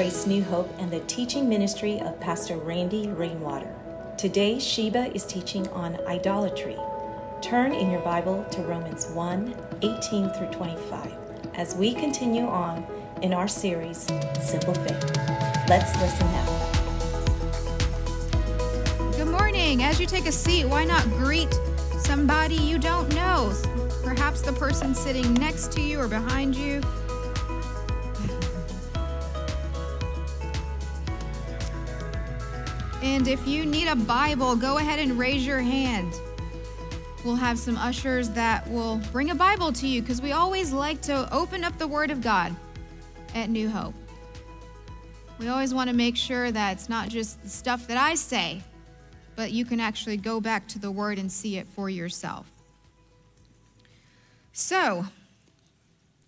Grace New Hope and the teaching ministry of Pastor Randy Rainwater. Today, Sheba is teaching on idolatry. Turn in your Bible to Romans 1 18 through 25 as we continue on in our series, Simple Faith. Let's listen now. Good morning. As you take a seat, why not greet somebody you don't know? Perhaps the person sitting next to you or behind you. And if you need a Bible, go ahead and raise your hand. We'll have some ushers that will bring a Bible to you because we always like to open up the Word of God at New Hope. We always want to make sure that it's not just the stuff that I say, but you can actually go back to the Word and see it for yourself. So,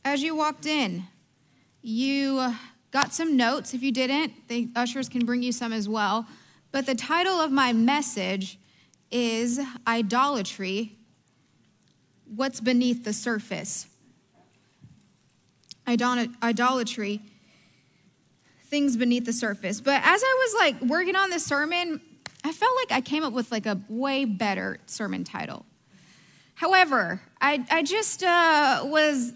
as you walked in, you got some notes. If you didn't, the ushers can bring you some as well. But the title of my message is Idolatry What's Beneath the Surface? Idolatry, things beneath the surface. But as I was like working on this sermon, I felt like I came up with like a way better sermon title. However, I, I just uh, was,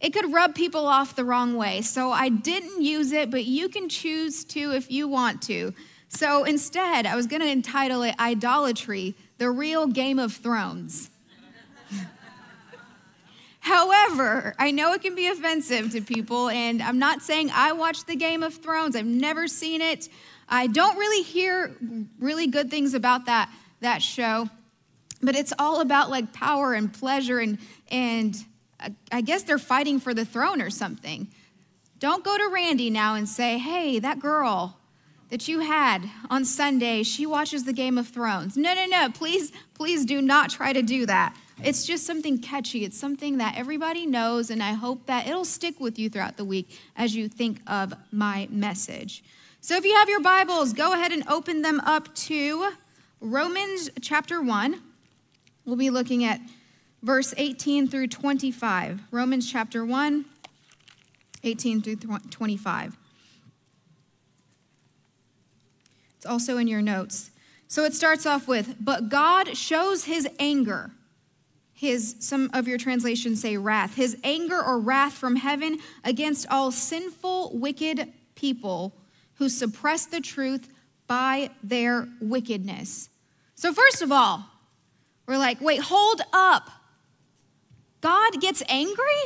it could rub people off the wrong way. So I didn't use it, but you can choose to if you want to. So instead, I was going to entitle it Idolatry, the Real Game of Thrones. However, I know it can be offensive to people, and I'm not saying I watched the Game of Thrones. I've never seen it. I don't really hear really good things about that, that show, but it's all about like power and pleasure, and, and uh, I guess they're fighting for the throne or something. Don't go to Randy now and say, hey, that girl, that you had on Sunday, she watches the Game of Thrones. No, no, no, please, please do not try to do that. It's just something catchy. It's something that everybody knows, and I hope that it'll stick with you throughout the week as you think of my message. So if you have your Bibles, go ahead and open them up to Romans chapter 1. We'll be looking at verse 18 through 25. Romans chapter 1, 18 through 25. It's also in your notes. So it starts off with, but God shows his anger. His, some of your translations say wrath, his anger or wrath from heaven against all sinful, wicked people who suppress the truth by their wickedness. So, first of all, we're like, wait, hold up. God gets angry?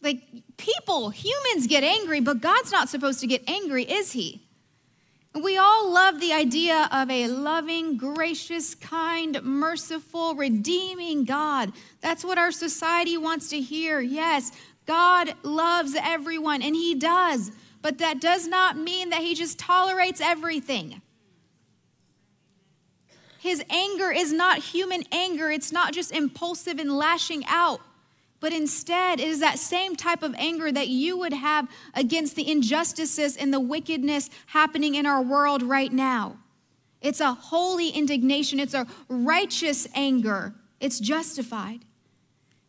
Like, people, humans get angry, but God's not supposed to get angry, is he? We all love the idea of a loving, gracious, kind, merciful, redeeming God. That's what our society wants to hear. Yes, God loves everyone, and He does. But that does not mean that He just tolerates everything. His anger is not human anger, it's not just impulsive and lashing out but instead it is that same type of anger that you would have against the injustices and the wickedness happening in our world right now. It's a holy indignation, it's a righteous anger, it's justified.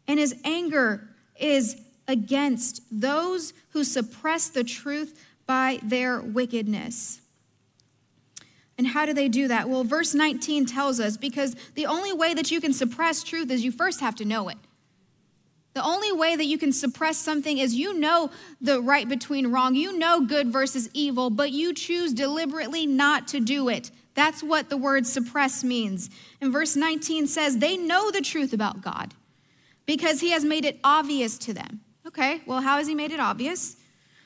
And his anger is against those who suppress the truth by their wickedness. And how do they do that? Well, verse 19 tells us because the only way that you can suppress truth is you first have to know it. The only way that you can suppress something is you know the right between wrong. You know good versus evil, but you choose deliberately not to do it. That's what the word suppress means. And verse 19 says, They know the truth about God because he has made it obvious to them. Okay, well, how has he made it obvious?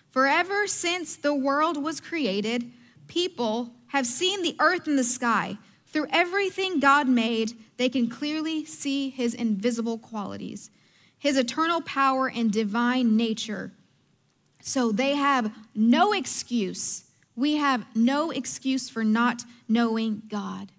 Forever since the world was created, people have seen the earth and the sky. Through everything God made, they can clearly see his invisible qualities his eternal power and divine nature. So they have no excuse. We have no excuse for not knowing God.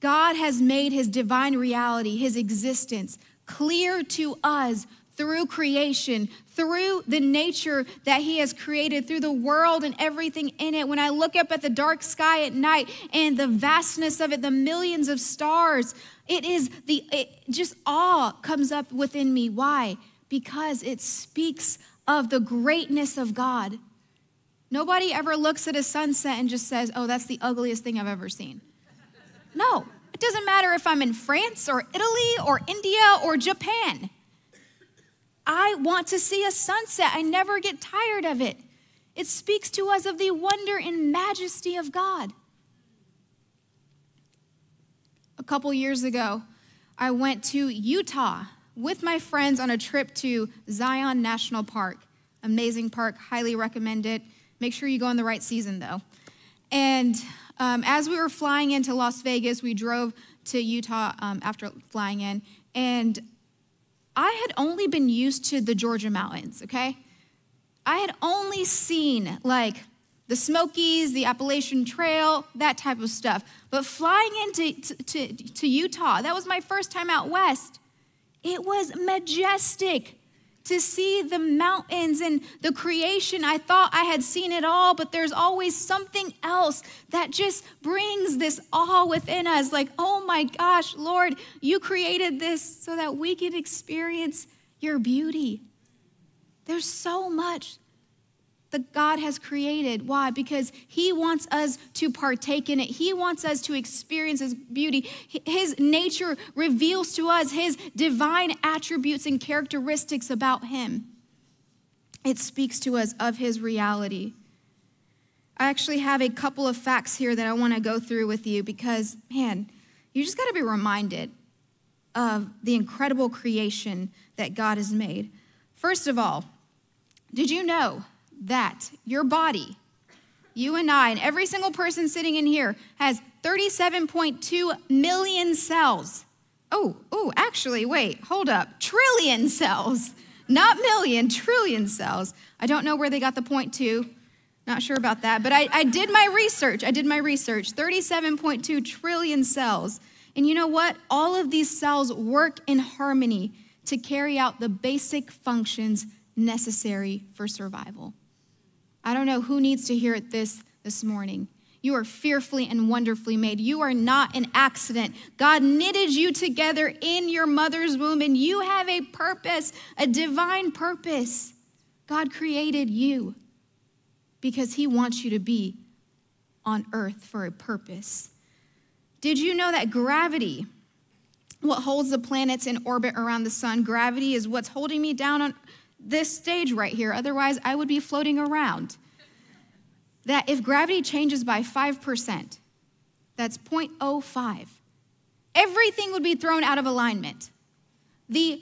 God has made his divine reality, his existence, clear to us through creation, through the nature that He has created, through the world and everything in it. When I look up at the dark sky at night and the vastness of it, the millions of stars, it is the, it just awe comes up within me. Why? Because it speaks of the greatness of God. Nobody ever looks at a sunset and just says, oh, that's the ugliest thing I've ever seen. No, it doesn't matter if I'm in France or Italy or India or Japan. I want to see a sunset. I never get tired of it. It speaks to us of the wonder and majesty of God. A couple years ago, I went to Utah with my friends on a trip to Zion National Park. Amazing park, highly recommend it. Make sure you go in the right season, though. And um, as we were flying into Las Vegas, we drove to Utah um, after flying in, and I had only been used to the Georgia mountains, okay? I had only seen like the Smokies, the Appalachian Trail, that type of stuff. But flying into to, to, to Utah, that was my first time out west. It was majestic to see the mountains and the creation. I thought I had seen it all, but there's always something else that just brings this awe within us like, oh my gosh, Lord, you created this so that we could experience your beauty. There's so much that God has created. Why? Because He wants us to partake in it. He wants us to experience His beauty. His nature reveals to us His divine attributes and characteristics about Him. It speaks to us of His reality. I actually have a couple of facts here that I want to go through with you because, man, you just got to be reminded of the incredible creation that God has made. First of all, did you know that your body, you and I, and every single person sitting in here has 37.2 million cells. Oh, oh, actually, wait, hold up. Trillion cells, not million, trillion cells. I don't know where they got the point two. Not sure about that, but I, I did my research. I did my research 37.2 trillion cells. And you know what? All of these cells work in harmony to carry out the basic functions necessary for survival. I don't know who needs to hear it this this morning. You are fearfully and wonderfully made. You are not an accident. God knitted you together in your mother's womb, and you have a purpose, a divine purpose. God created you because He wants you to be on earth for a purpose. Did you know that gravity, what holds the planets in orbit around the sun, gravity is what's holding me down on this stage right here. Otherwise, I would be floating around. That if gravity changes by 5%, that's 0.05, everything would be thrown out of alignment. The,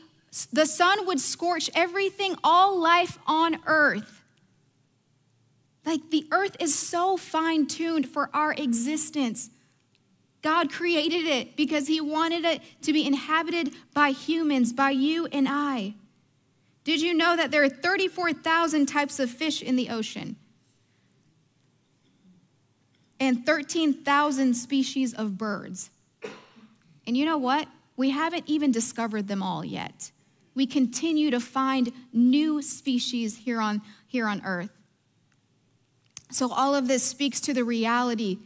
the sun would scorch everything, all life on earth. Like the earth is so fine tuned for our existence. God created it because He wanted it to be inhabited by humans, by you and I. Did you know that there are 34,000 types of fish in the ocean? And 13,000 species of birds. And you know what? We haven't even discovered them all yet. We continue to find new species here on, here on earth. So, all of this speaks to the reality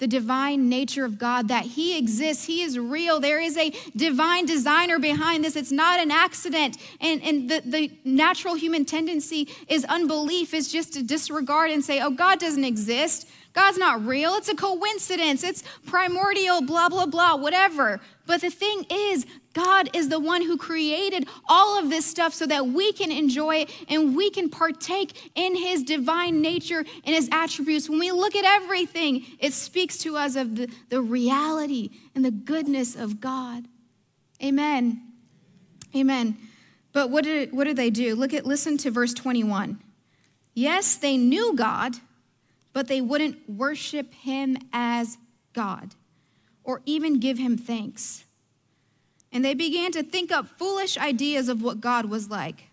the divine nature of God, that He exists, He is real. There is a divine designer behind this. It's not an accident. And, and the, the natural human tendency is unbelief, is just to disregard and say, oh, God doesn't exist. God's not real. It's a coincidence. It's primordial, blah, blah, blah, whatever. But the thing is, God is the one who created all of this stuff so that we can enjoy it and we can partake in his divine nature and his attributes. When we look at everything, it speaks to us of the, the reality and the goodness of God. Amen. Amen. But what did, what did they do? Look at listen to verse 21. Yes, they knew God, but they wouldn't worship him as God or even give him thanks. And they began to think up foolish ideas of what God was like.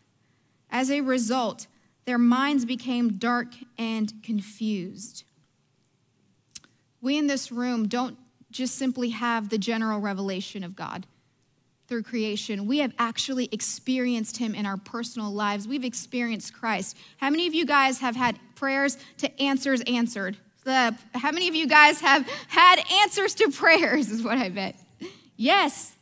As a result, their minds became dark and confused. We in this room don't just simply have the general revelation of God through creation. We have actually experienced Him in our personal lives. We've experienced Christ. How many of you guys have had prayers to answers answered? how many of you guys have had answers to prayers, is what I bet. Yes,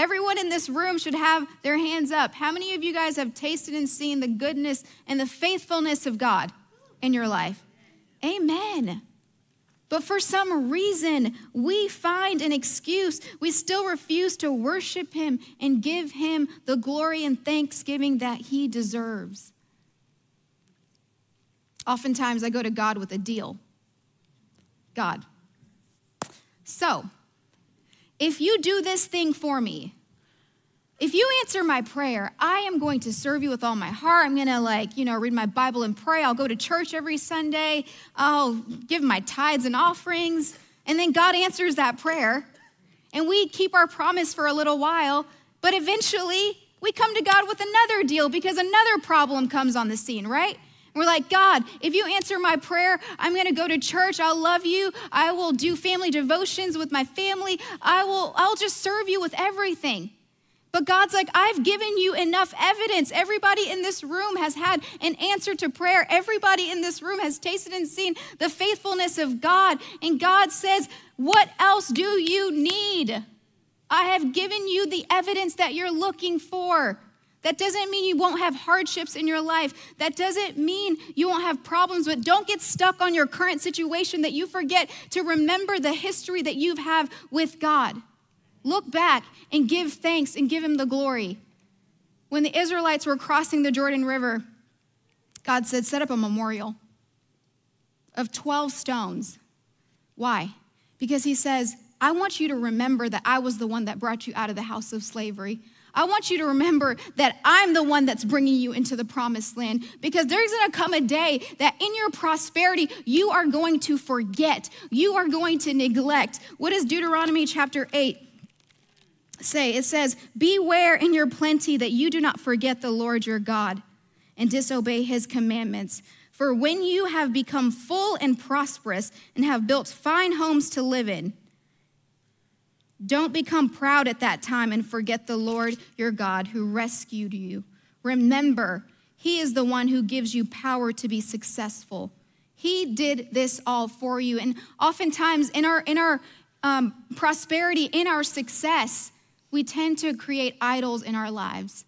Everyone in this room should have their hands up. How many of you guys have tasted and seen the goodness and the faithfulness of God in your life? Amen. But for some reason, we find an excuse. We still refuse to worship Him and give Him the glory and thanksgiving that He deserves. Oftentimes, I go to God with a deal God, so if you do this thing for me, if you answer my prayer, I am going to serve you with all my heart. I'm going to, like, you know, read my Bible and pray. I'll go to church every Sunday. I'll give my tithes and offerings. And then God answers that prayer. And we keep our promise for a little while. But eventually, we come to God with another deal because another problem comes on the scene, right? We're like, God, if you answer my prayer, I'm going to go to church. I'll love you. I will do family devotions with my family. I will I'll just serve you with everything. But God's like, I've given you enough evidence. Everybody in this room has had an answer to prayer. Everybody in this room has tasted and seen the faithfulness of God. And God says, What else do you need? I have given you the evidence that you're looking for. That doesn't mean you won't have hardships in your life. That doesn't mean you won't have problems, but don't get stuck on your current situation that you forget to remember the history that you have with God. Look back and give thanks and give him the glory. When the Israelites were crossing the Jordan River, God said, Set up a memorial of 12 stones. Why? Because he says, I want you to remember that I was the one that brought you out of the house of slavery. I want you to remember that I'm the one that's bringing you into the promised land because there's going to come a day that in your prosperity, you are going to forget. You are going to neglect. What is Deuteronomy chapter 8? say? It says, Beware in your plenty that you do not forget the Lord your God and disobey his commandments. For when you have become full and prosperous and have built fine homes to live in, don't become proud at that time and forget the Lord your God who rescued you. Remember, he is the one who gives you power to be successful. He did this all for you. And oftentimes in our in our um, prosperity, in our success, we tend to create idols in our lives.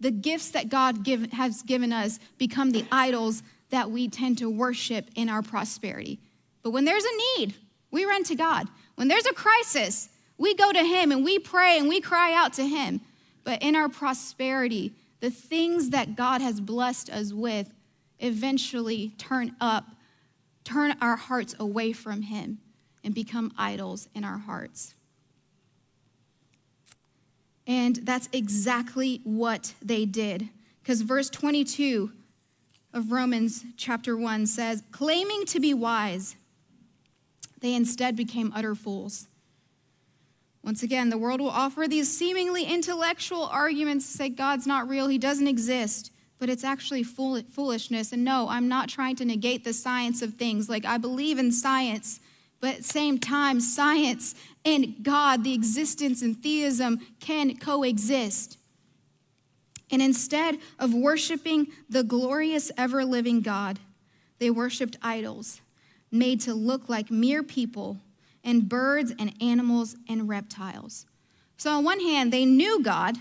The gifts that God give, has given us become the idols that we tend to worship in our prosperity. But when there's a need, we run to God. When there's a crisis, we go to Him and we pray and we cry out to Him. But in our prosperity, the things that God has blessed us with eventually turn up, turn our hearts away from Him, and become idols in our hearts. And that's exactly what they did. Because verse 22 of Romans chapter 1 says, claiming to be wise, they instead became utter fools. Once again, the world will offer these seemingly intellectual arguments to say God's not real, he doesn't exist, but it's actually fool- foolishness. And no, I'm not trying to negate the science of things. Like, I believe in science, but at the same time, science and God, the existence and theism, can coexist. And instead of worshiping the glorious, ever living God, they worshiped idols made to look like mere people and birds and animals and reptiles. So, on one hand, they knew God,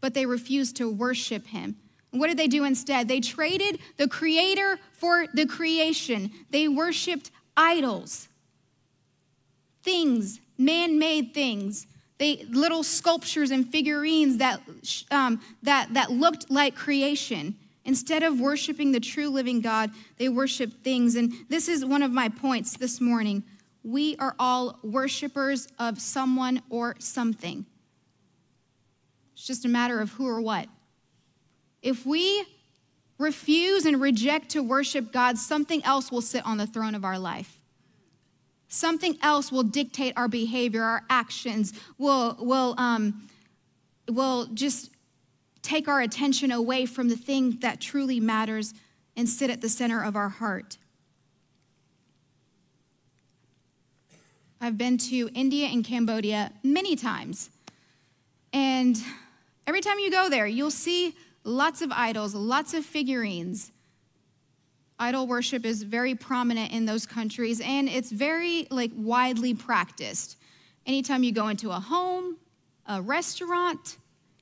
but they refused to worship him. And what did they do instead? They traded the creator for the creation, they worshiped idols things, man made things. They, little sculptures and figurines that, um, that, that looked like creation. Instead of worshiping the true living God, they worship things. And this is one of my points this morning. We are all worshipers of someone or something. It's just a matter of who or what. If we refuse and reject to worship God, something else will sit on the throne of our life. Something else will dictate our behavior, our actions, will, will, um, will just take our attention away from the thing that truly matters and sit at the center of our heart. I've been to India and Cambodia many times. And every time you go there, you'll see lots of idols, lots of figurines. Idol worship is very prominent in those countries and it's very like widely practiced. Anytime you go into a home, a restaurant.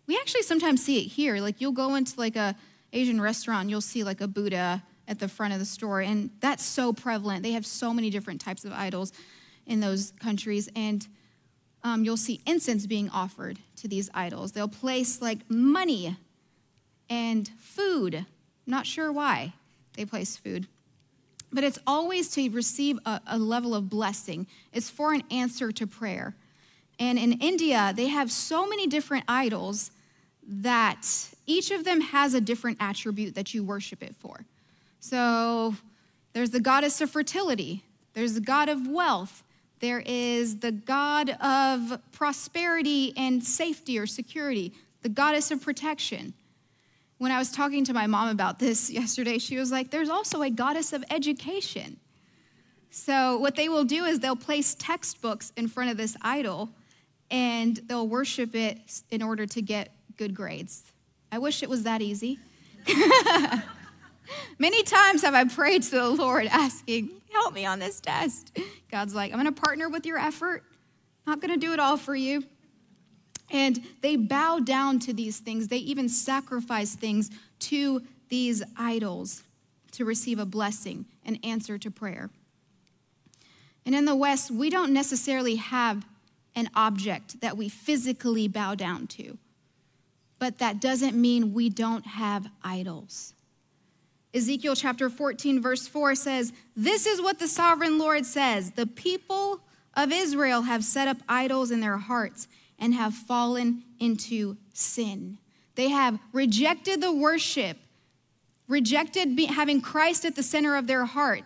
We actually sometimes see it here. Like you'll go into like a Asian restaurant, you'll see like a Buddha at the front of the store, and that's so prevalent. They have so many different types of idols in those countries, and um, you'll see incense being offered to these idols. They'll place like money and food. Not sure why they place food. But it's always to receive a, a level of blessing, it's for an answer to prayer. And in India, they have so many different idols that each of them has a different attribute that you worship it for. So there's the goddess of fertility, there's the god of wealth, there is the god of prosperity and safety or security, the goddess of protection. When I was talking to my mom about this yesterday, she was like, There's also a goddess of education. So, what they will do is they'll place textbooks in front of this idol and they'll worship it in order to get good grades. I wish it was that easy. Many times have I prayed to the Lord asking, Help me on this test. God's like, I'm going to partner with your effort. Not going to do it all for you. And they bow down to these things. They even sacrifice things to these idols to receive a blessing, an answer to prayer. And in the West, we don't necessarily have an object that we physically bow down to, but that doesn't mean we don't have idols. Ezekiel chapter 14, verse 4 says, This is what the sovereign Lord says The people of Israel have set up idols in their hearts and have fallen into sin. They have rejected the worship, rejected having Christ at the center of their heart,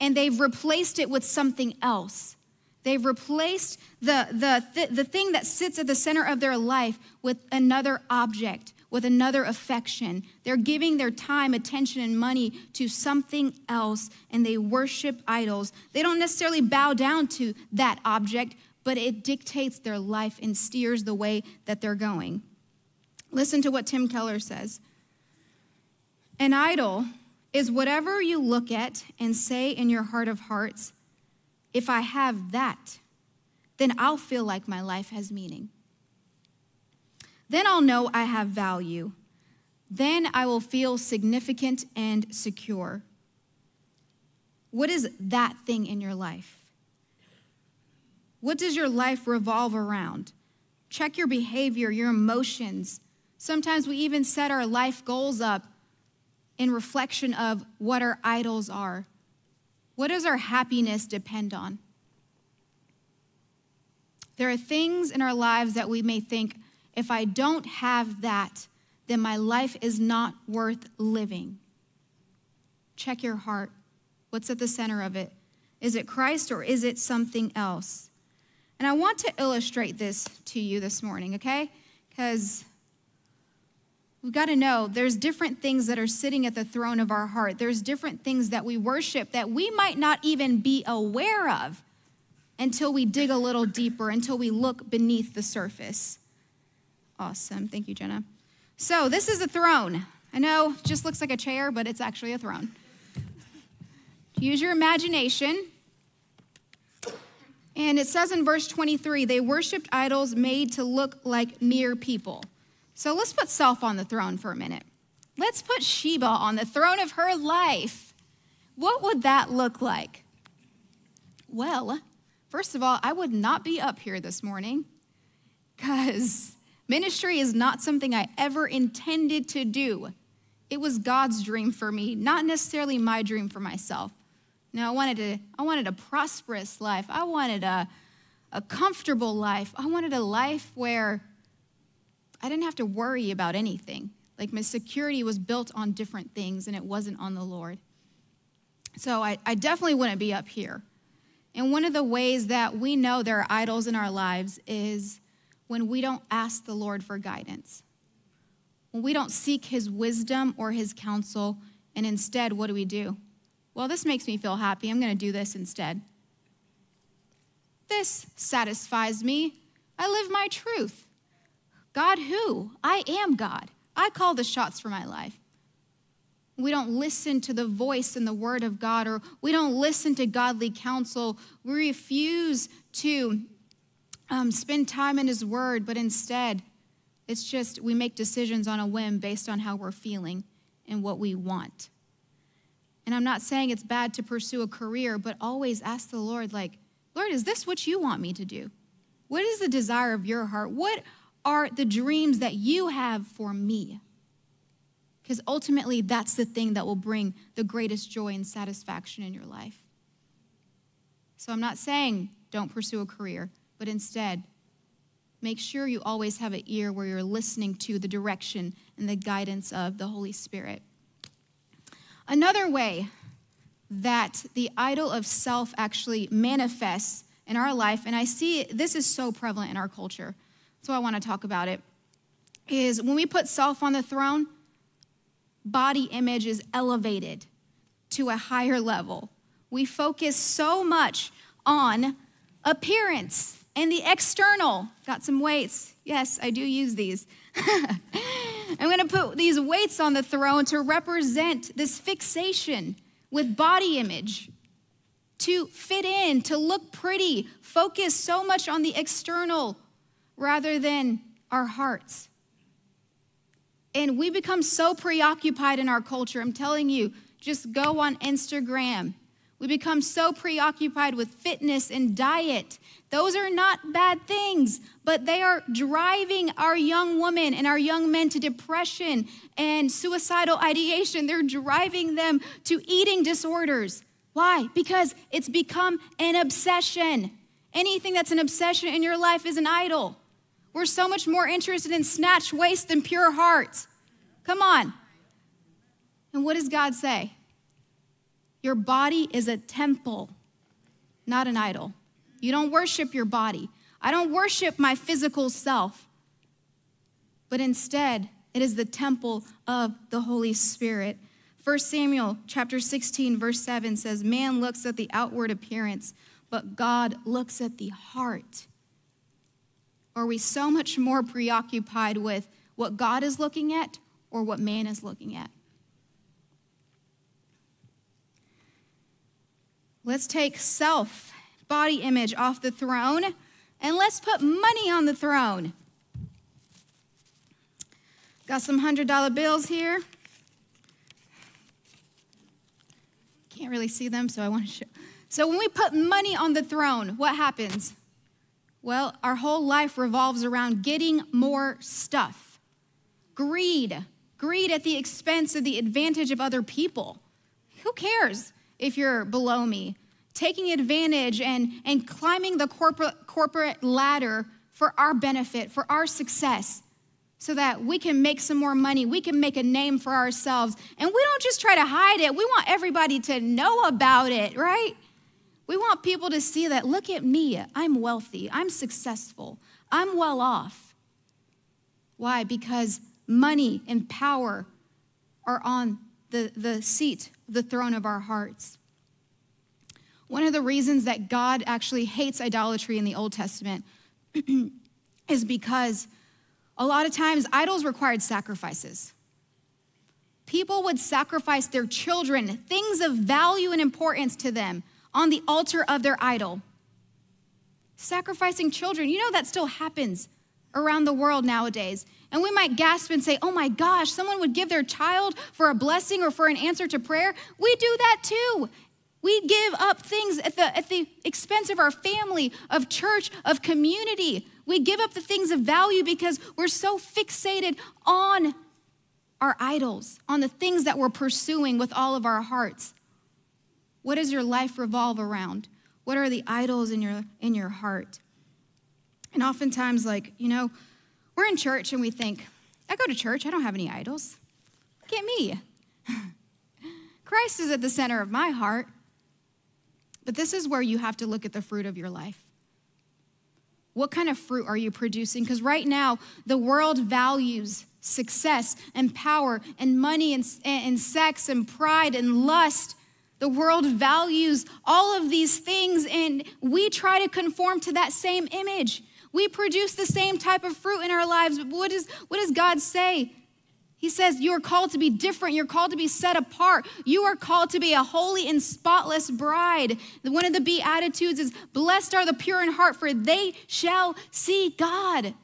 and they've replaced it with something else. They've replaced the, the, th- the thing that sits at the center of their life with another object, with another affection. They're giving their time, attention, and money to something else, and they worship idols. They don't necessarily bow down to that object, but it dictates their life and steers the way that they're going. Listen to what Tim Keller says An idol is whatever you look at and say in your heart of hearts, if I have that, then I'll feel like my life has meaning. Then I'll know I have value. Then I will feel significant and secure. What is that thing in your life? What does your life revolve around? Check your behavior, your emotions. Sometimes we even set our life goals up in reflection of what our idols are. What does our happiness depend on? There are things in our lives that we may think, if I don't have that, then my life is not worth living. Check your heart. What's at the center of it? Is it Christ or is it something else? And I want to illustrate this to you this morning, okay? Because we've got to know there's different things that are sitting at the throne of our heart. There's different things that we worship that we might not even be aware of until we dig a little deeper, until we look beneath the surface. Awesome. Thank you, Jenna. So, this is a throne. I know just looks like a chair, but it's actually a throne. Use your imagination. And it says in verse 23 they worshiped idols made to look like mere people. So let's put self on the throne for a minute. Let's put Sheba on the throne of her life. What would that look like? Well, first of all, I would not be up here this morning because ministry is not something I ever intended to do. It was God's dream for me, not necessarily my dream for myself. No, I wanted, to, I wanted a prosperous life. I wanted a, a comfortable life. I wanted a life where I didn't have to worry about anything. Like my security was built on different things and it wasn't on the Lord. So I, I definitely wouldn't be up here. And one of the ways that we know there are idols in our lives is when we don't ask the Lord for guidance. When we don't seek his wisdom or his counsel, and instead, what do we do? Well, this makes me feel happy. I'm going to do this instead. This satisfies me. I live my truth. God, who? I am God. I call the shots for my life. We don't listen to the voice and the word of God, or we don't listen to godly counsel. We refuse to um, spend time in His Word, but instead, it's just we make decisions on a whim based on how we're feeling and what we want. And I'm not saying it's bad to pursue a career, but always ask the Lord, like, Lord, is this what you want me to do? What is the desire of your heart? What are the dreams that you have for me? Because ultimately, that's the thing that will bring the greatest joy and satisfaction in your life. So I'm not saying don't pursue a career, but instead, make sure you always have an ear where you're listening to the direction and the guidance of the Holy Spirit. Another way that the idol of self actually manifests in our life, and I see this is so prevalent in our culture, so I want to talk about it, is when we put self on the throne, body image is elevated to a higher level. We focus so much on appearance and the external. Got some weights. Yes, I do use these. I'm going to put these weights on the throne to represent this fixation with body image, to fit in, to look pretty, focus so much on the external rather than our hearts. And we become so preoccupied in our culture. I'm telling you, just go on Instagram we become so preoccupied with fitness and diet. Those are not bad things, but they are driving our young women and our young men to depression and suicidal ideation. They're driving them to eating disorders. Why? Because it's become an obsession. Anything that's an obsession in your life is an idol. We're so much more interested in snatch waist than pure heart. Come on. And what does God say? Your body is a temple, not an idol. You don't worship your body. I don't worship my physical self, but instead, it is the temple of the Holy Spirit. 1 Samuel chapter 16 verse 7 says man looks at the outward appearance but God looks at the heart. Are we so much more preoccupied with what God is looking at or what man is looking at? Let's take self, body image off the throne, and let's put money on the throne. Got some $100 bills here. Can't really see them, so I want to show. So, when we put money on the throne, what happens? Well, our whole life revolves around getting more stuff. Greed, greed at the expense of the advantage of other people. Who cares? If you're below me, taking advantage and, and climbing the corporate, corporate ladder for our benefit, for our success, so that we can make some more money, we can make a name for ourselves. And we don't just try to hide it, we want everybody to know about it, right? We want people to see that, look at me, I'm wealthy, I'm successful, I'm well off. Why? Because money and power are on the, the seat the throne of our hearts. One of the reasons that God actually hates idolatry in the Old Testament is because a lot of times idols required sacrifices. People would sacrifice their children, things of value and importance to them, on the altar of their idol. Sacrificing children, you know that still happens around the world nowadays. And we might gasp and say, oh my gosh, someone would give their child for a blessing or for an answer to prayer. We do that too. We give up things at the, at the expense of our family, of church, of community. We give up the things of value because we're so fixated on our idols, on the things that we're pursuing with all of our hearts. What does your life revolve around? What are the idols in your, in your heart? And oftentimes, like, you know, we're in church and we think, I go to church, I don't have any idols. Look at me. Christ is at the center of my heart. But this is where you have to look at the fruit of your life. What kind of fruit are you producing? Because right now, the world values success and power and money and, and sex and pride and lust. The world values all of these things, and we try to conform to that same image. We produce the same type of fruit in our lives, but what, is, what does God say? He says, You are called to be different. You're called to be set apart. You are called to be a holy and spotless bride. One of the Beatitudes is, Blessed are the pure in heart, for they shall see God.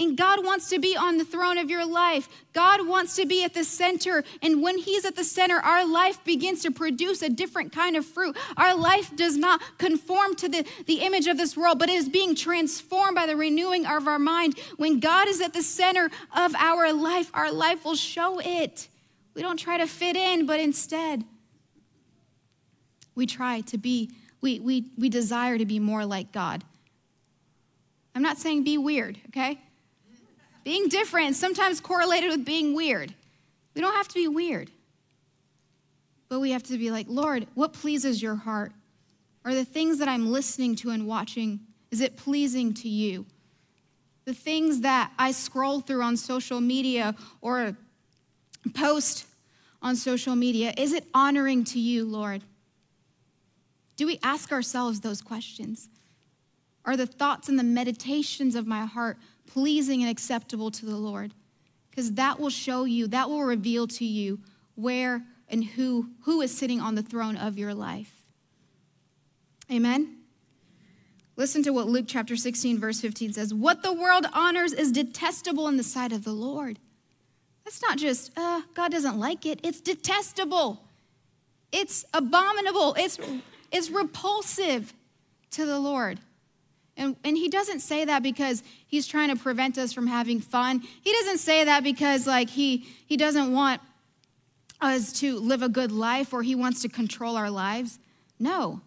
And God wants to be on the throne of your life. God wants to be at the center. And when He's at the center, our life begins to produce a different kind of fruit. Our life does not conform to the, the image of this world, but it is being transformed by the renewing of our mind. When God is at the center of our life, our life will show it. We don't try to fit in, but instead, we try to be, we, we, we desire to be more like God. I'm not saying be weird, okay? Being different sometimes correlated with being weird. We don't have to be weird. But we have to be like, Lord, what pleases your heart? Are the things that I'm listening to and watching, is it pleasing to you? The things that I scroll through on social media or post on social media, is it honoring to you, Lord? Do we ask ourselves those questions? Are the thoughts and the meditations of my heart pleasing and acceptable to the Lord. Because that will show you, that will reveal to you where and who, who is sitting on the throne of your life. Amen? Listen to what Luke chapter 16, verse 15 says What the world honors is detestable in the sight of the Lord. That's not just, uh, God doesn't like it, it's detestable. It's abominable. It's, it's repulsive to the Lord. And, and he doesn't say that because he's trying to prevent us from having fun. He doesn't say that because like he, he doesn't want us to live a good life or he wants to control our lives. No.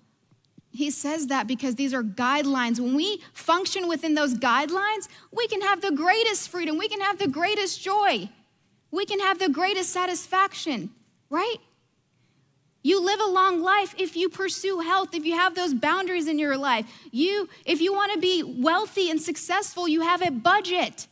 He says that because these are guidelines. When we function within those guidelines, we can have the greatest freedom. We can have the greatest joy. We can have the greatest satisfaction, right? You live a long life if you pursue health, if you have those boundaries in your life. You if you want to be wealthy and successful, you have a budget.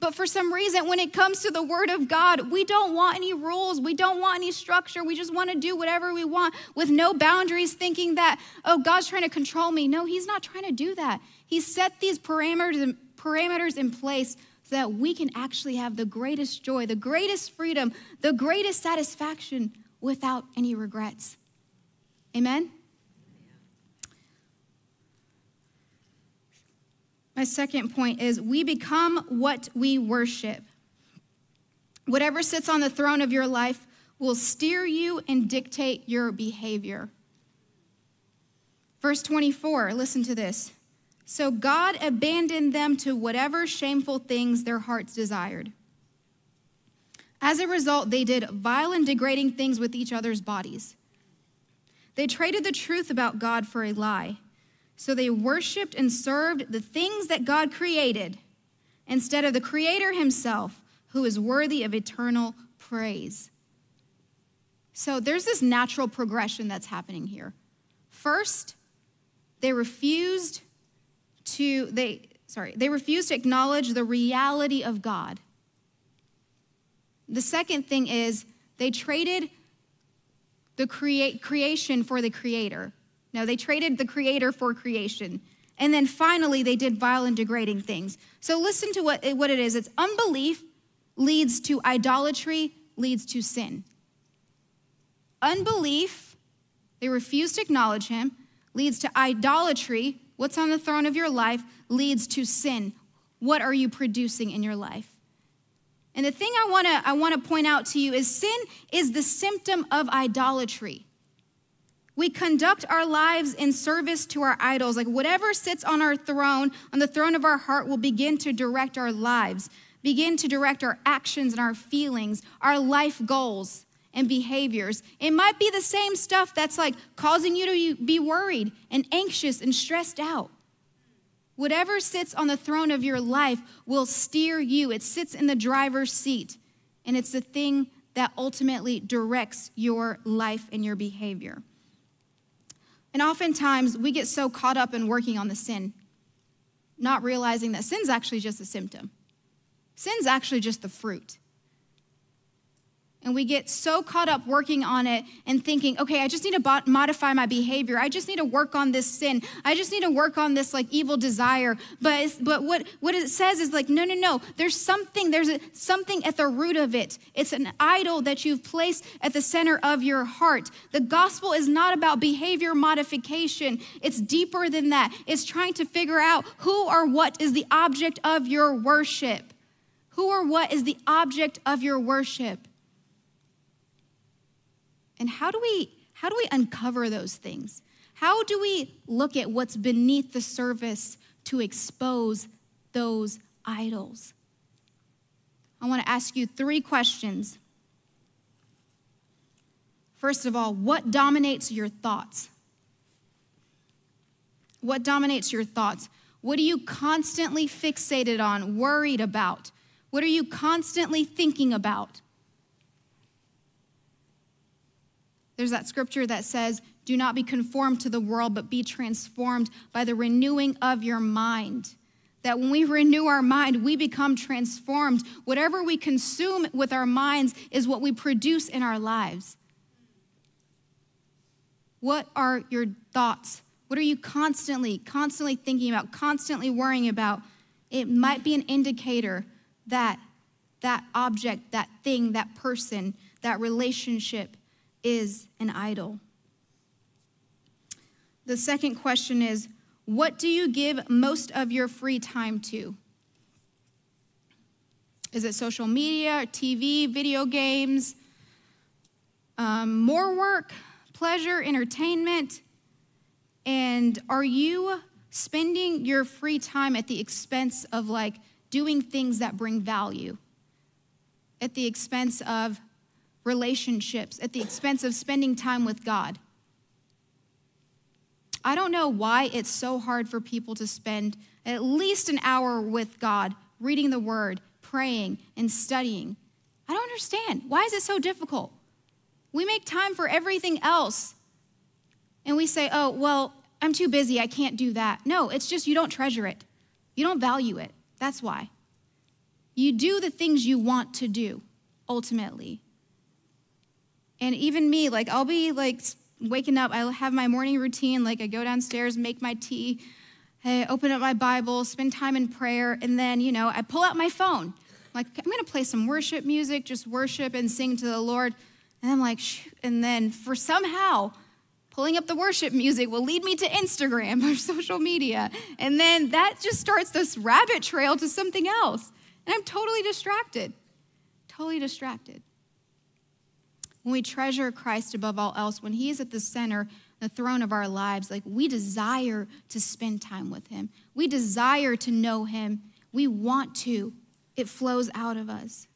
But for some reason when it comes to the word of God, we don't want any rules, we don't want any structure. We just want to do whatever we want with no boundaries thinking that oh God's trying to control me. No, he's not trying to do that. He set these parameters parameters in place so that we can actually have the greatest joy, the greatest freedom, the greatest satisfaction without any regrets. Amen? My second point is we become what we worship. Whatever sits on the throne of your life will steer you and dictate your behavior. Verse 24, listen to this. So God abandoned them to whatever shameful things their hearts desired. As a result, they did vile and degrading things with each other's bodies. They traded the truth about God for a lie. So they worshiped and served the things that God created instead of the Creator Himself, who is worthy of eternal praise. So there's this natural progression that's happening here. First, they refused to they sorry, they refused to acknowledge the reality of God. The second thing is they traded the crea- creation for the creator. No, they traded the creator for creation. And then finally, they did vile and degrading things. So listen to what, what it is it's unbelief leads to idolatry, leads to sin. Unbelief, they refuse to acknowledge him, leads to idolatry. What's on the throne of your life leads to sin. What are you producing in your life? And the thing I want to I want to point out to you is sin is the symptom of idolatry. We conduct our lives in service to our idols. Like whatever sits on our throne, on the throne of our heart, will begin to direct our lives, begin to direct our actions and our feelings, our life goals and behaviors. It might be the same stuff that's like causing you to be worried and anxious and stressed out. Whatever sits on the throne of your life will steer you. It sits in the driver's seat, and it's the thing that ultimately directs your life and your behavior. And oftentimes we get so caught up in working on the sin, not realizing that sin's actually just a symptom. Sin's actually just the fruit. And we get so caught up working on it and thinking, okay, I just need to modify my behavior. I just need to work on this sin. I just need to work on this like evil desire. But but what what it says is like, no, no, no. There's something. There's a, something at the root of it. It's an idol that you've placed at the center of your heart. The gospel is not about behavior modification. It's deeper than that. It's trying to figure out who or what is the object of your worship. Who or what is the object of your worship? And how do we how do we uncover those things? How do we look at what's beneath the surface to expose those idols? I want to ask you three questions. First of all, what dominates your thoughts? What dominates your thoughts? What are you constantly fixated on, worried about? What are you constantly thinking about? There's that scripture that says, Do not be conformed to the world, but be transformed by the renewing of your mind. That when we renew our mind, we become transformed. Whatever we consume with our minds is what we produce in our lives. What are your thoughts? What are you constantly, constantly thinking about, constantly worrying about? It might be an indicator that that object, that thing, that person, that relationship is an idol? The second question is what do you give most of your free time to? Is it social media, TV, video games, um, more work, pleasure, entertainment? And are you spending your free time at the expense of like doing things that bring value? At the expense of relationships at the expense of spending time with God. I don't know why it's so hard for people to spend at least an hour with God, reading the word, praying, and studying. I don't understand. Why is it so difficult? We make time for everything else. And we say, oh, well, I'm too busy. I can't do that. No, it's just you don't treasure it. You don't value it. That's why. You do the things you want to do, ultimately. And even me, like, I'll be like waking up, I'll have my morning routine, like, I go downstairs, make my tea, I open up my Bible, spend time in prayer, and then, you know, I pull out my phone. Like, I'm gonna play some worship music, just worship and sing to the Lord. And I'm like, and then for somehow, pulling up the worship music will lead me to Instagram or social media. And then that just starts this rabbit trail to something else. And I'm totally distracted. Totally distracted when we treasure Christ above all else, when He is at the center, the throne of our lives, like we desire to spend time with Him. We desire to know Him. We want to. It flows out of us.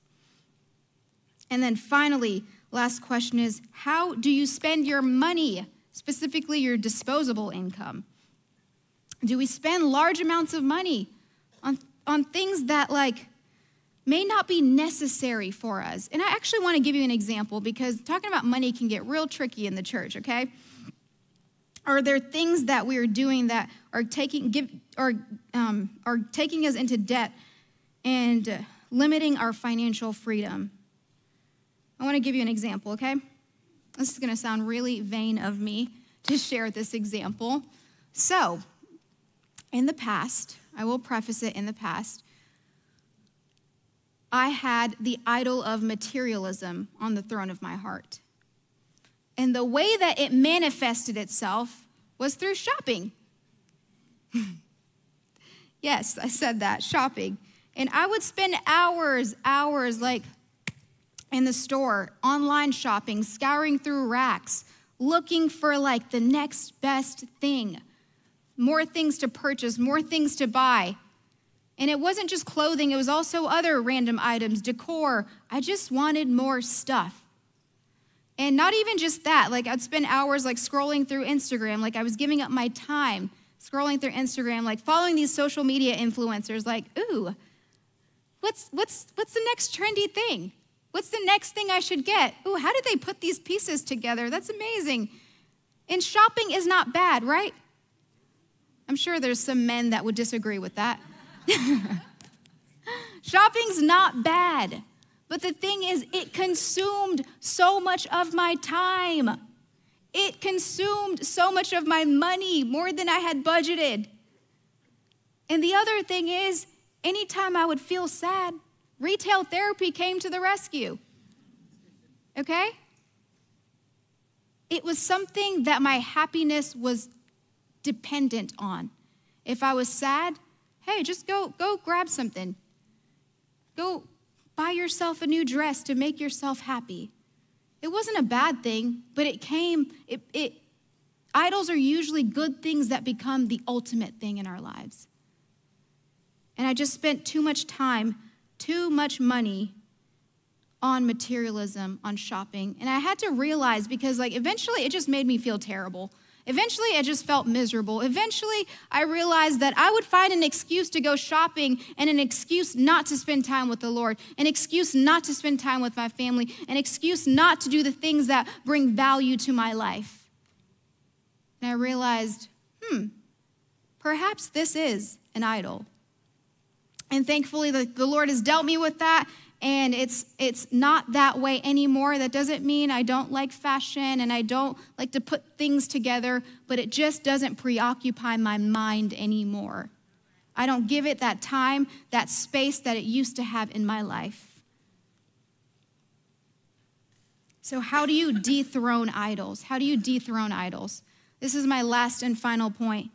And then finally, last question is how do you spend your money, specifically your disposable income? Do we spend large amounts of money on, on things that, like, may not be necessary for us. And I actually want to give you an example because talking about money can get real tricky in the church, okay? Are there things that we are doing that are taking give or um, are taking us into debt and limiting our financial freedom? I want to give you an example, okay? This is going to sound really vain of me to share this example. So, in the past, I will preface it in the past, I had the idol of materialism on the throne of my heart. And the way that it manifested itself was through shopping. yes, I said that shopping. And I would spend hours, hours like in the store, online shopping, scouring through racks, looking for like the next best thing, more things to purchase, more things to buy. And it wasn't just clothing, it was also other random items, decor. I just wanted more stuff. And not even just that, like I'd spend hours like scrolling through Instagram, like I was giving up my time scrolling through Instagram, like following these social media influencers, like, ooh, what's what's what's the next trendy thing? What's the next thing I should get? Ooh, how did they put these pieces together? That's amazing. And shopping is not bad, right? I'm sure there's some men that would disagree with that. Shopping's not bad, But the thing is, it consumed so much of my time. It consumed so much of my money, more than I had budgeted. And the other thing is, anytime I would feel sad, retail therapy came to the rescue. Okay? It was something that my happiness was dependent on. If I was sad, hey, just go go grab something. Go buy yourself a new dress to make yourself happy. It wasn't a bad thing, but it came it, it idols are usually good things that become the ultimate thing in our lives. And I just spent too much time, too much money on materialism, on shopping. And I had to realize because, like, eventually it just made me feel terrible. Eventually, I just felt miserable. Eventually, I realized that I would find an excuse to go shopping and an excuse not to spend time with the Lord, an excuse not to spend time with my family, an excuse not to do the things that bring value to my life. And I realized, hmm, perhaps this is an idol. And thankfully, the, the Lord has dealt me with that and it's it's not that way anymore. That doesn't mean i don't like fashion and i don't like to put things together but it just doesn't preoccupy my mind anymore. I don't give it that time that space that it used to have in my life. So how do you dethrone idols? How do you dethrone idols? This is my last and final point.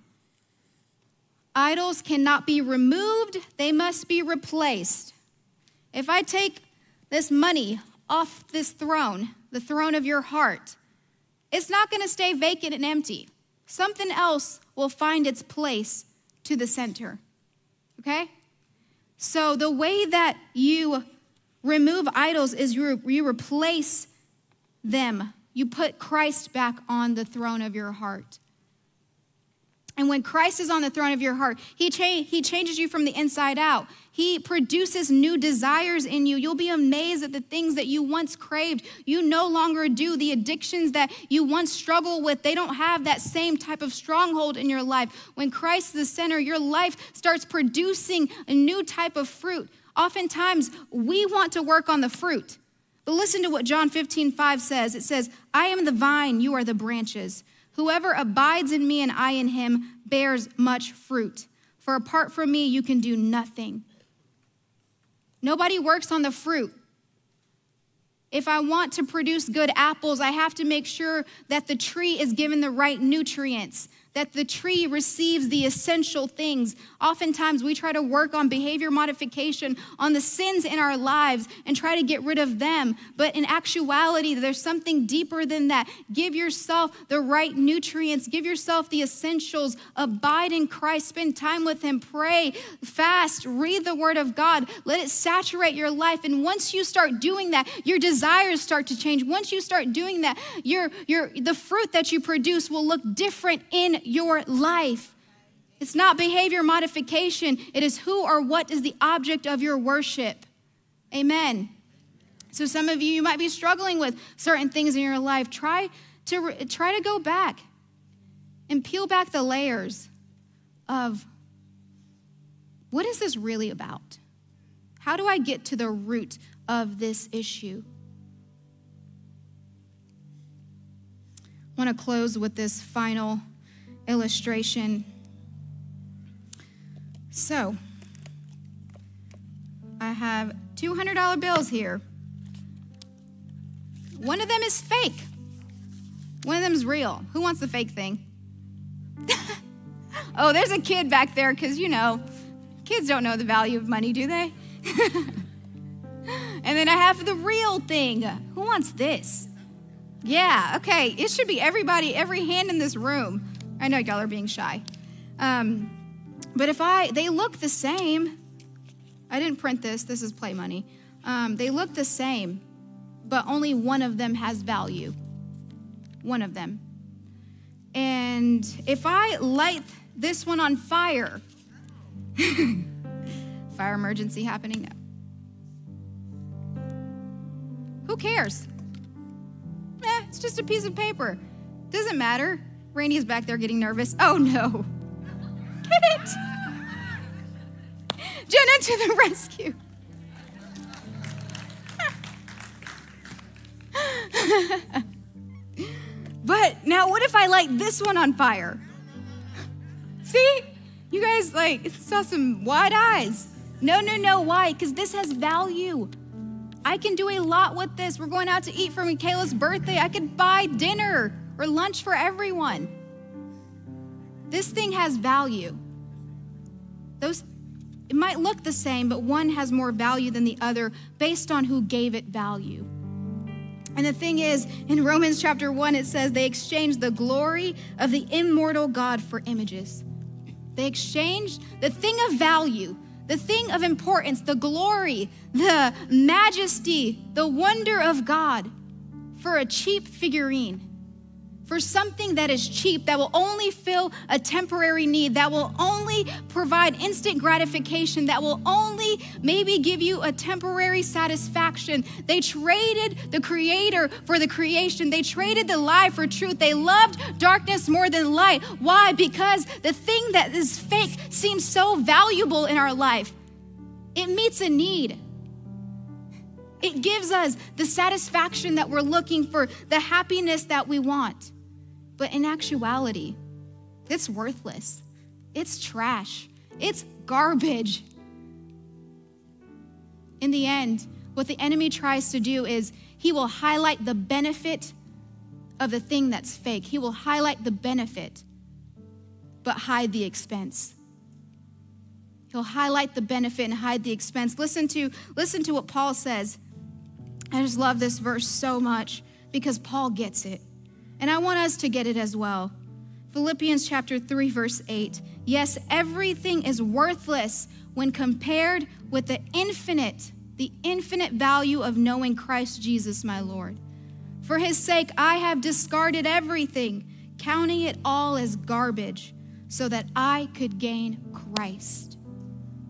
Idols cannot be removed, they must be replaced. If I take this money off this throne, the throne of your heart, it's not going to stay vacant and empty. Something else will find its place to the center. Okay? So the way that you remove idols is you, you replace them. You put Christ back on the throne of your heart. And when Christ is on the throne of your heart, he, cha- he changes you from the inside out. He produces new desires in you. You'll be amazed at the things that you once craved. You no longer do. The addictions that you once struggled with, they don't have that same type of stronghold in your life. When Christ is the center, your life starts producing a new type of fruit. Oftentimes, we want to work on the fruit. But listen to what John 15, 5 says. It says, I am the vine, you are the branches. Whoever abides in me and I in him bears much fruit. For apart from me, you can do nothing. Nobody works on the fruit. If I want to produce good apples, I have to make sure that the tree is given the right nutrients, that the tree receives the essential things. Oftentimes, we try to work on behavior modification, on the sins in our lives, and try to get rid of them. But in actuality, there's something deeper than that. Give yourself the right nutrients, give yourself the essentials. Abide in Christ, spend time with Him, pray, fast, read the Word of God, let it saturate your life. And once you start doing that, your desires start to change. Once you start doing that, your, your, the fruit that you produce will look different in your life. It's not behavior modification, it is who or what is the object of your worship. Amen. So some of you you might be struggling with certain things in your life. Try to try to go back and peel back the layers of what is this really about? How do I get to the root of this issue? I want to close with this final illustration. So, I have $200 bills here. One of them is fake. One of them is real. Who wants the fake thing? oh, there's a kid back there because, you know, kids don't know the value of money, do they? and then I have the real thing. Who wants this? Yeah, okay. It should be everybody, every hand in this room. I know y'all are being shy. Um, but if I, they look the same. I didn't print this, this is play money. Um, they look the same, but only one of them has value. One of them. And if I light this one on fire, fire emergency happening? Who cares? Eh, it's just a piece of paper. Doesn't matter. Randy is back there getting nervous. Oh no. Get it? Jenna to the rescue. but now, what if I light this one on fire? See? You guys like saw some wide eyes. No, no, no. Why? Because this has value. I can do a lot with this. We're going out to eat for Michaela's birthday. I could buy dinner or lunch for everyone. This thing has value. Those it might look the same, but one has more value than the other based on who gave it value. And the thing is, in Romans chapter 1, it says they exchanged the glory of the immortal God for images. They exchanged the thing of value, the thing of importance, the glory, the majesty, the wonder of God for a cheap figurine for something that is cheap, that will only fill a temporary need, that will only provide instant gratification, that will only maybe give you a temporary satisfaction. They traded the creator for the creation, they traded the lie for truth. They loved darkness more than light. Why? Because the thing that is fake seems so valuable in our life, it meets a need. It gives us the satisfaction that we're looking for, the happiness that we want. But in actuality, it's worthless. It's trash. It's garbage. In the end, what the enemy tries to do is he will highlight the benefit of the thing that's fake. He will highlight the benefit, but hide the expense. He'll highlight the benefit and hide the expense. Listen to, listen to what Paul says I just love this verse so much because Paul gets it. And I want us to get it as well. Philippians chapter 3 verse 8. Yes, everything is worthless when compared with the infinite, the infinite value of knowing Christ Jesus my Lord. For his sake I have discarded everything, counting it all as garbage, so that I could gain Christ.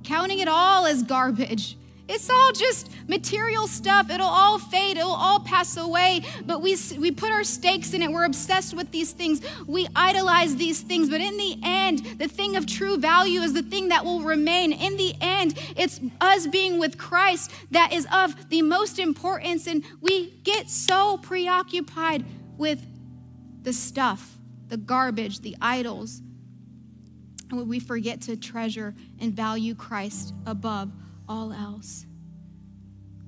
Counting it all as garbage it's all just material stuff. It'll all fade, it'll all pass away. But we, we put our stakes in it. We're obsessed with these things. We idolize these things. But in the end, the thing of true value is the thing that will remain. In the end, it's us being with Christ that is of the most importance. And we get so preoccupied with the stuff, the garbage, the idols. And we forget to treasure and value Christ above all else.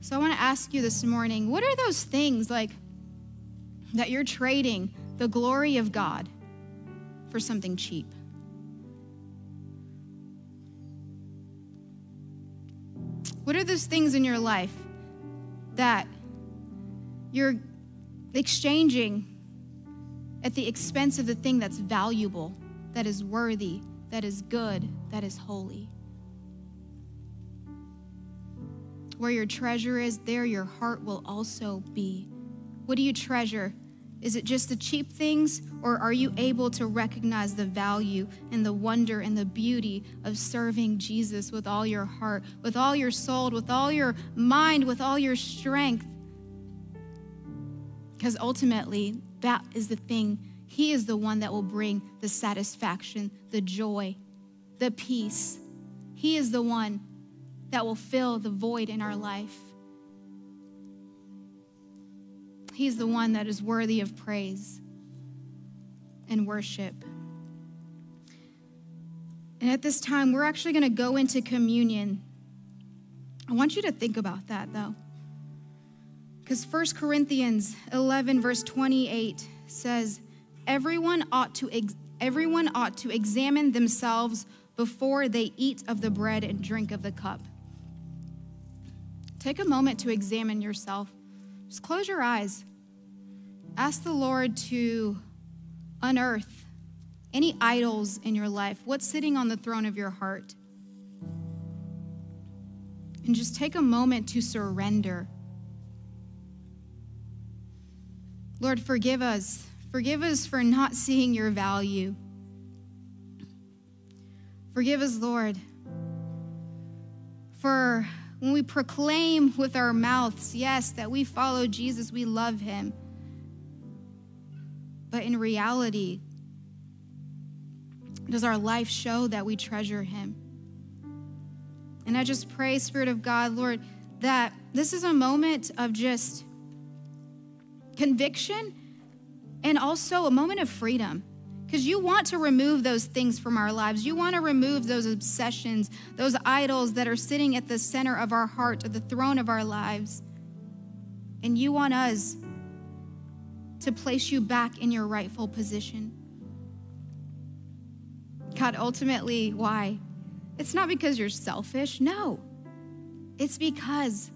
So I want to ask you this morning what are those things like that you're trading the glory of God for something cheap? What are those things in your life that you're exchanging at the expense of the thing that's valuable, that is worthy, that is good, that is holy? Where your treasure is, there your heart will also be. What do you treasure? Is it just the cheap things, or are you able to recognize the value and the wonder and the beauty of serving Jesus with all your heart, with all your soul, with all your mind, with all your strength? Because ultimately, that is the thing. He is the one that will bring the satisfaction, the joy, the peace. He is the one that will fill the void in our life. He's the one that is worthy of praise and worship. And at this time, we're actually going to go into communion. I want you to think about that, though. Because 1 Corinthians 11, verse 28 says, Everyone ought to, ex- everyone ought to examine themselves before they eat of the bread and drink of the cup. Take a moment to examine yourself. Just close your eyes. Ask the Lord to unearth any idols in your life. What's sitting on the throne of your heart? And just take a moment to surrender. Lord, forgive us. Forgive us for not seeing your value. Forgive us, Lord, for when we proclaim with our mouths, yes, that we follow Jesus, we love him. But in reality, does our life show that we treasure him? And I just pray, Spirit of God, Lord, that this is a moment of just conviction, and also a moment of freedom. Because you want to remove those things from our lives. You want to remove those obsessions, those idols that are sitting at the center of our heart, at the throne of our lives. And you want us to place you back in your rightful position. God, ultimately, why? It's not because you're selfish. No. It's because,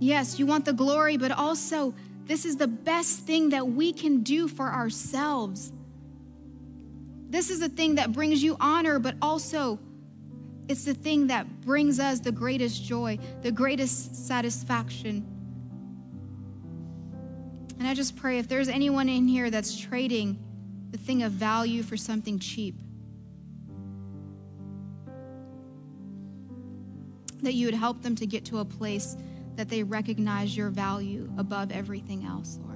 yes, you want the glory, but also this is the best thing that we can do for ourselves. This is the thing that brings you honor, but also it's the thing that brings us the greatest joy, the greatest satisfaction. And I just pray if there's anyone in here that's trading the thing of value for something cheap, that you would help them to get to a place that they recognize your value above everything else, Lord.